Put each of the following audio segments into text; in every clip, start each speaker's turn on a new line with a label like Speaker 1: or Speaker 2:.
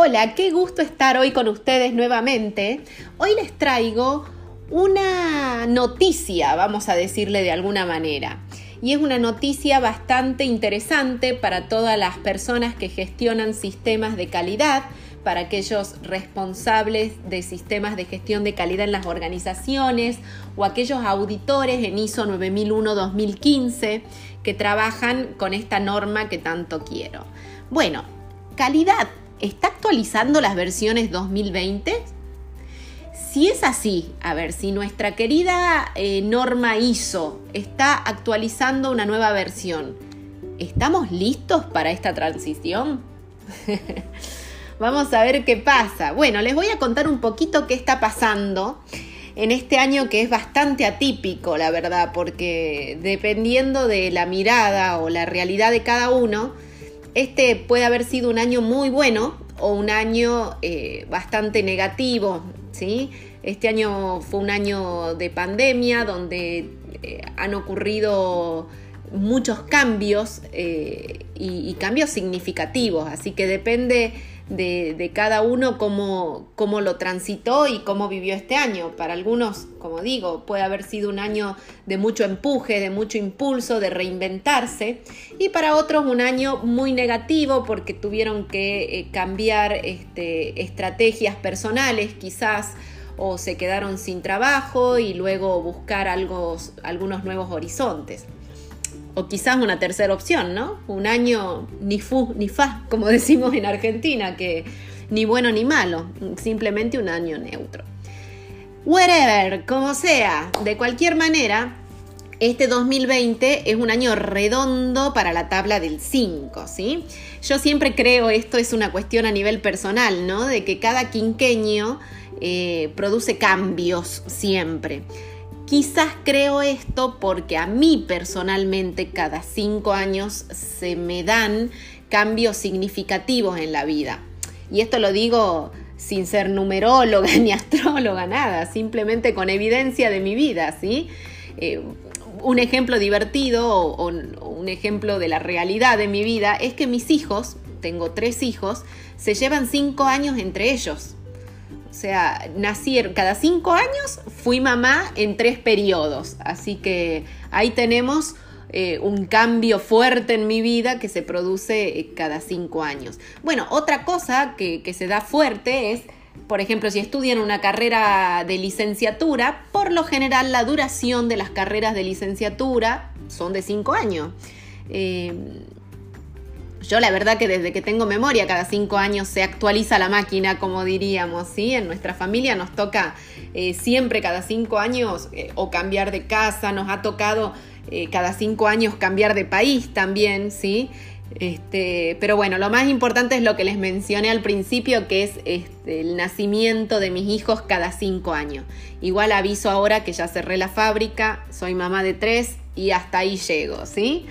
Speaker 1: Hola, qué gusto estar hoy con ustedes nuevamente. Hoy les traigo una noticia, vamos a decirle de alguna manera. Y es una noticia bastante interesante para todas las personas que gestionan sistemas de calidad, para aquellos responsables de sistemas de gestión de calidad en las organizaciones o aquellos auditores en ISO 9001-2015 que trabajan con esta norma que tanto quiero. Bueno, calidad ¿está actualizando las versiones 2020? Si es así, a ver, si nuestra querida eh, norma ISO está actualizando una nueva versión, ¿estamos listos para esta transición? Vamos a ver qué pasa. Bueno, les voy a contar un poquito qué está pasando en este año que es bastante atípico, la verdad, porque dependiendo de la mirada o la realidad de cada uno, este puede haber sido un año muy bueno o un año eh, bastante negativo, ¿sí? Este año fue un año de pandemia donde eh, han ocurrido muchos cambios eh, y, cambios significativos, así que depende de, cada uno cómo, cómo, lo transitó y cómo vivió este año. Para algunos, como digo, puede haber sido un año de mucho empuje, de mucho impulso, de reinventarse, y para otros un año muy negativo porque tuvieron que eh, cambiar este, estrategias personales quizás o se quedaron sin trabajo y luego buscar algunos nuevos horizontes o quizás una tercera opción, ¿no? Un año ni fu ni fa, como decimos en Argentina, que ni bueno ni malo, simplemente un año neutro. Whatever, como sea, de cualquier manera, este 2020 es un año redondo para la tabla del 5, ¿sí? Yo siempre creo, esto es una cuestión a nivel personal, ¿no? De que cada quinqueño eh, produce cambios siempre. Quizás creo esto porque a mí personalmente cada cinco años se me dan cambios significativos en la vida. Y esto lo digo sin ser numeróloga ni astróloga, nada, simplemente con evidencia de mi vida, ¿sí? Eh, un ejemplo divertido o, un ejemplo de la realidad de mi vida es que mis hijos, tengo tres hijos, se llevan cinco años entre ellos. O sea, nacieron cada cinco años, fui mamá en tres periodos. Así que ahí tenemos eh, un cambio fuerte en mi vida que se produce eh, cada cinco años. Bueno, otra cosa que, se da fuerte es, por ejemplo, si estudian una carrera de licenciatura, por lo general la duración de las carreras de licenciatura son de cinco años. Eh, yo la verdad que desde que tengo memoria, cada cinco años se actualiza la máquina, como diríamos, ¿sí? En nuestra familia nos toca eh, siempre cada cinco años eh, o cambiar de casa, nos ha tocado eh, cada cinco años cambiar de país también, ¿sí? Este, pero bueno, lo más importante es lo que les mencioné al principio, que es este, el nacimiento de mis hijos cada cinco años. Igual aviso ahora que ya cerré la fábrica, soy mamá de tres y hasta ahí llego, ¿sí?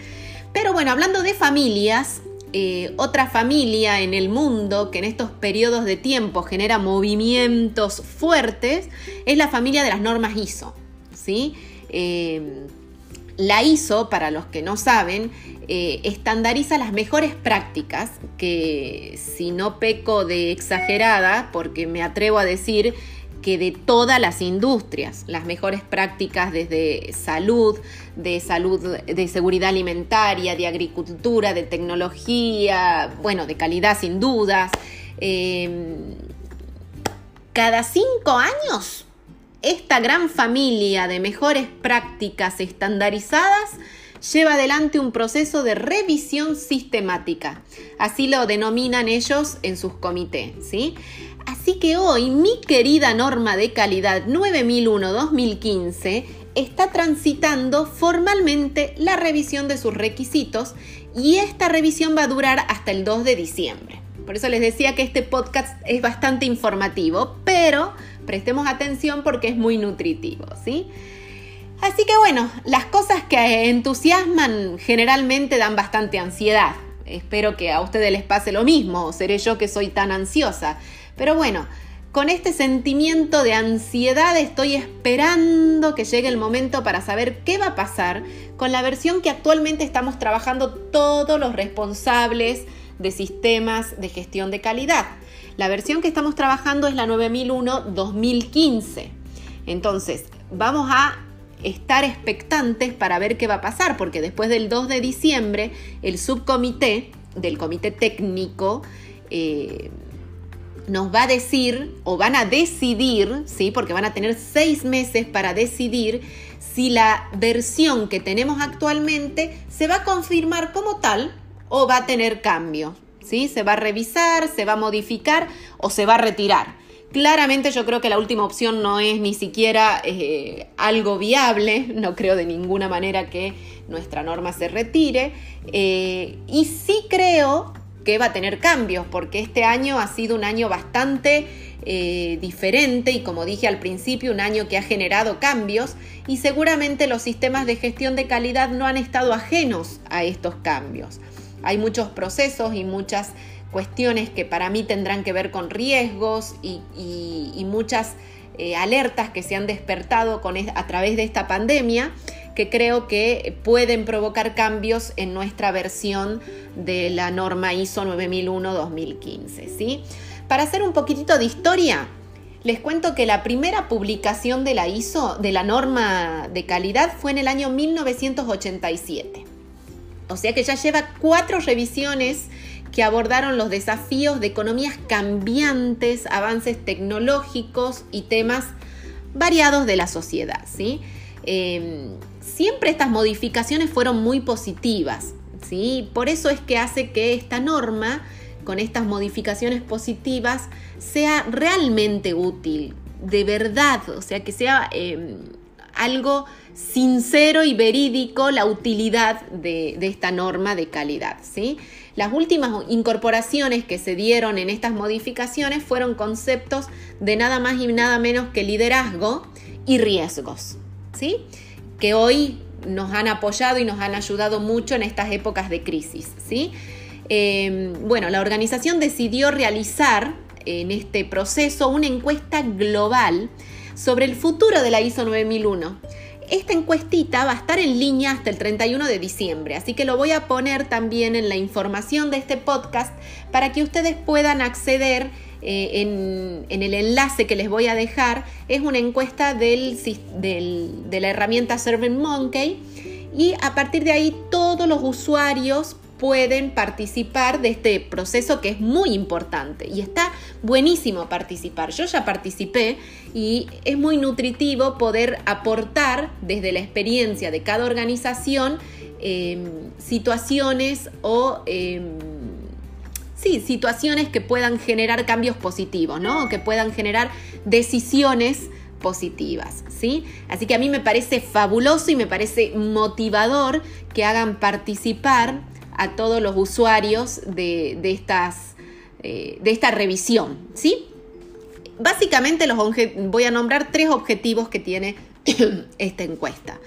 Speaker 1: Pero bueno, hablando de familias, eh, otra familia en el mundo que en estos periodos de tiempo genera movimientos fuertes es la familia de las normas ISO. ¿sí? Eh, la ISO, para los que no saben, eh, estandariza las mejores prácticas que, si no peco de exagerada, porque me atrevo a decir que de todas las industrias, las mejores prácticas desde salud, de salud, de seguridad alimentaria, de agricultura, de tecnología, bueno, de calidad sin dudas. Em, cada cinco años, esta gran familia de mejores prácticas estandarizadas lleva adelante un proceso de revisión sistemática. Así lo denominan ellos en sus comités, ¿sí? Así que hoy mi querida norma de calidad 9001-2015 está transitando formalmente la revisión de sus requisitos y esta revisión va a durar hasta el 2 de diciembre. Por eso les decía que este podcast es bastante informativo, pero prestemos atención porque es muy nutritivo, ¿sí? Así que bueno, las cosas que entusiasman generalmente dan bastante ansiedad. Espero que a ustedes les pase lo mismo, seré yo que soy tan ansiosa. Pero bueno, con este sentimiento de ansiedad estoy esperando que llegue el momento para saber qué va a pasar con la versión que actualmente estamos trabajando todos los responsables de sistemas de gestión de calidad. La versión que estamos trabajando es la 9001-2015. Entonces, vamos a estar expectantes para ver qué va a pasar, porque después del 2 de diciembre, el subcomité del comité técnico eh, nos va a decir o van a decidir, ¿sí? porque van a tener seis meses para decidir si la versión que tenemos actualmente se va a confirmar como tal o va a tener cambio. ¿sí? Se va a revisar, se va a modificar o se va a retirar. Claramente yo creo que la última opción no es ni siquiera eh, algo viable, no creo de ninguna manera que nuestra norma se retire. Eh, y sí creo que va a tener cambios, porque este año ha sido un año bastante eh, diferente y como dije al principio, un año que ha generado cambios y seguramente los sistemas de gestión de calidad no han estado ajenos a estos cambios. Hay muchos procesos y muchas cuestiones que para mí tendrán que ver con riesgos y, muchas eh, alertas que se han despertado con, a través de esta pandemia que creo que pueden provocar cambios en nuestra versión de la norma ISO 9001-2015. ¿sí? Para hacer un poquitito de historia, les cuento que la primera publicación de la ISO, de la norma de calidad, fue en el año 1987. O sea que ya lleva cuatro revisiones que abordaron los desafíos de economías cambiantes, avances tecnológicos y temas variados de la sociedad. ¿sí? Em, siempre estas modificaciones fueron muy positivas. ¿sí? Por eso es que hace que esta norma, con estas modificaciones positivas, sea realmente útil, de verdad, o sea, que sea em, algo sincero y verídico la utilidad de, de esta norma de calidad. ¿sí? Las últimas incorporaciones que se dieron en estas modificaciones fueron conceptos de nada más y nada menos que liderazgo y riesgos, ¿sí? Que hoy nos han apoyado y nos han ayudado mucho en estas épocas de crisis, ¿sí? Em, bueno, la organización decidió realizar en este proceso una encuesta global sobre el futuro de la ISO 9001 esta encuestita va a estar en línea hasta el 31 de diciembre, así que lo voy a poner también en la información de este podcast para que ustedes puedan acceder eh, en, el enlace que les voy a dejar. Es una encuesta de la herramienta SurveyMonkey y a partir de ahí todos los usuarios pueden participar de este proceso que es muy importante y está buenísimo participar. Yo ya participé y es muy nutritivo poder aportar desde la experiencia de cada organización em, situaciones o... Em, sí, situaciones que puedan generar cambios positivos, ¿no? que puedan generar decisiones positivas, ¿sí? Así que a mí me parece fabuloso y me parece motivador que hagan participar a todos los usuarios de, estas, eh, de esta revisión. ¿sí? Básicamente los voy a nombrar tres objetivos que tiene esta encuesta.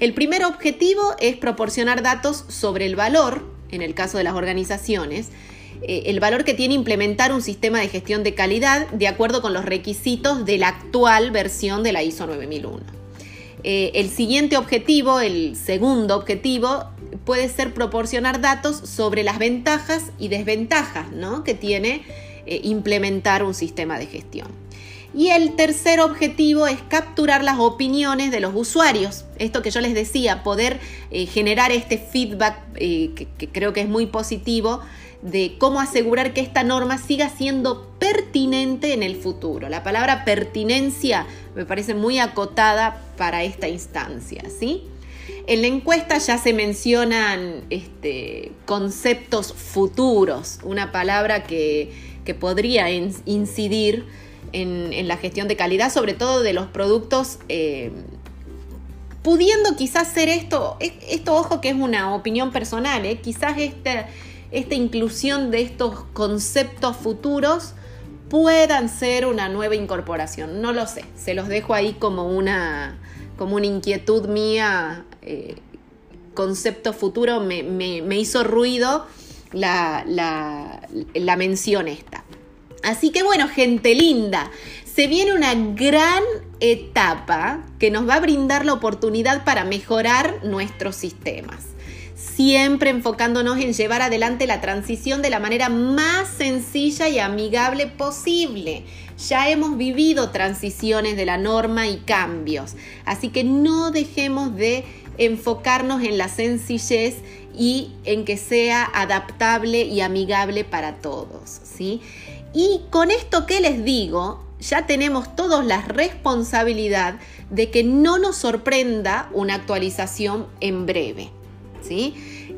Speaker 1: El primer objetivo es proporcionar datos sobre el valor, en el caso de las organizaciones, eh, el valor que tiene implementar un sistema de gestión de calidad de acuerdo con los requisitos de la actual versión de la ISO 9001. Eh, el siguiente objetivo, el segundo objetivo, puede ser proporcionar datos sobre las ventajas y desventajas que tiene eh, implementar un sistema de gestión. Y el tercer objetivo es capturar las opiniones de los usuarios. Esto que yo les decía, poder eh, generar este feedback eh, que, creo que es muy positivo de cómo asegurar que esta norma siga siendo pertinente en el futuro. La palabra pertinencia me parece muy acotada para esta instancia, ¿sí? En la encuesta ya se mencionan este, conceptos futuros, una palabra que, podría incidir en, la gestión de calidad, sobre todo de los productos, eh, pudiendo quizás ser esto, esto ojo que es una opinión personal, eh, quizás esta inclusión de estos conceptos futuros puedan ser una nueva incorporación, no lo sé, se los dejo ahí como una, como una inquietud mía eh, concepto futuro me, hizo ruido la, la, mención esta. Así que bueno, gente linda, se viene una gran etapa que nos va a brindar la oportunidad para mejorar nuestros sistemas siempre enfocándonos en llevar adelante la transición de la manera más sencilla y amigable posible. Ya hemos vivido transiciones de la norma y cambios, así que no dejemos de enfocarnos en la sencillez y en que sea adaptable y amigable para todos, ¿sí? Y con esto que les digo, ya tenemos todos la responsabilidad de que no nos sorprenda una actualización en breve. ¿sí?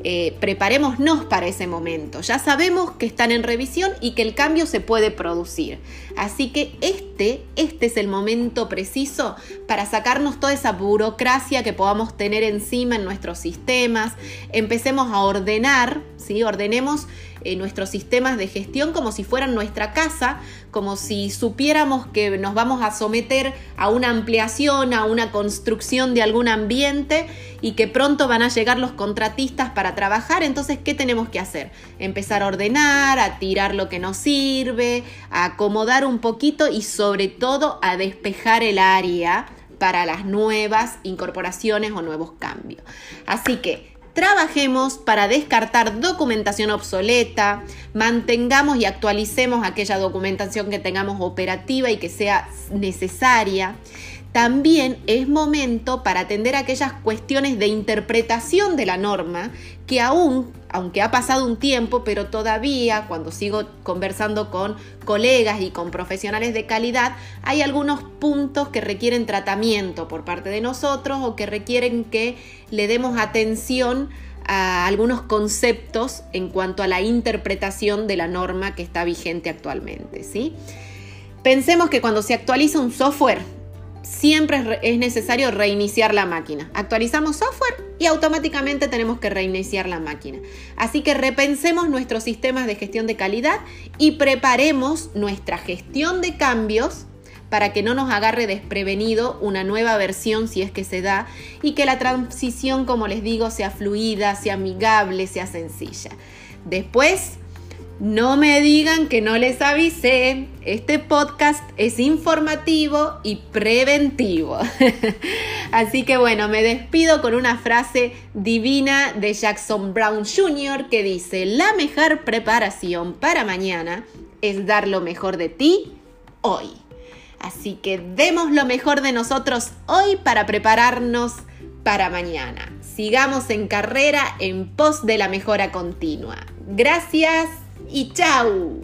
Speaker 1: Eh, preparémonos para ese momento. Ya sabemos que están en revisión y que el cambio se puede producir. Así que este, este es el momento preciso para sacarnos toda esa burocracia que podamos tener encima en nuestros sistemas. Empecemos a ordenar, ¿sí? Ordenemos eh, nuestros sistemas de gestión como si fueran nuestra casa, como si supiéramos que nos vamos a someter a una ampliación, a una construcción de algún ambiente y que pronto van a llegar los contratistas para trabajar. Entonces, ¿qué tenemos que hacer? Empezar a ordenar, a tirar lo que nos sirve, a acomodar un poquito y sobre todo a despejar el área para las nuevas incorporaciones o nuevos cambios. Así que Trabajemos para descartar documentación obsoleta, mantengamos y actualicemos aquella documentación que tengamos operativa y que sea necesaria. También es momento para atender aquellas cuestiones de interpretación de la norma que aún, aunque ha pasado un tiempo, pero todavía cuando sigo conversando con colegas y con profesionales de calidad, hay algunos puntos que requieren tratamiento por parte de nosotros o que requieren que le demos atención a algunos conceptos en cuanto a la interpretación de la norma que está vigente actualmente, ¿sí? Pensemos que cuando se actualiza un software, siempre es necesario reiniciar la máquina. Actualizamos software y automáticamente tenemos que reiniciar la máquina. Así que repensemos nuestros sistemas de gestión de calidad y preparemos nuestra gestión de cambios para que no nos agarre desprevenido una nueva versión si es que se da y que la transición, como les digo, sea fluida, sea amigable, sea sencilla. Después, no me digan que no les avisé. Este podcast es informativo y preventivo. Así que bueno, me despido con una frase divina de Jackson Brown Jr. que dice, la mejor preparación para mañana es dar lo mejor de ti hoy. Así que demos lo mejor de nosotros hoy para prepararnos para mañana. Sigamos en carrera en pos de la mejora continua. Gracias y chao.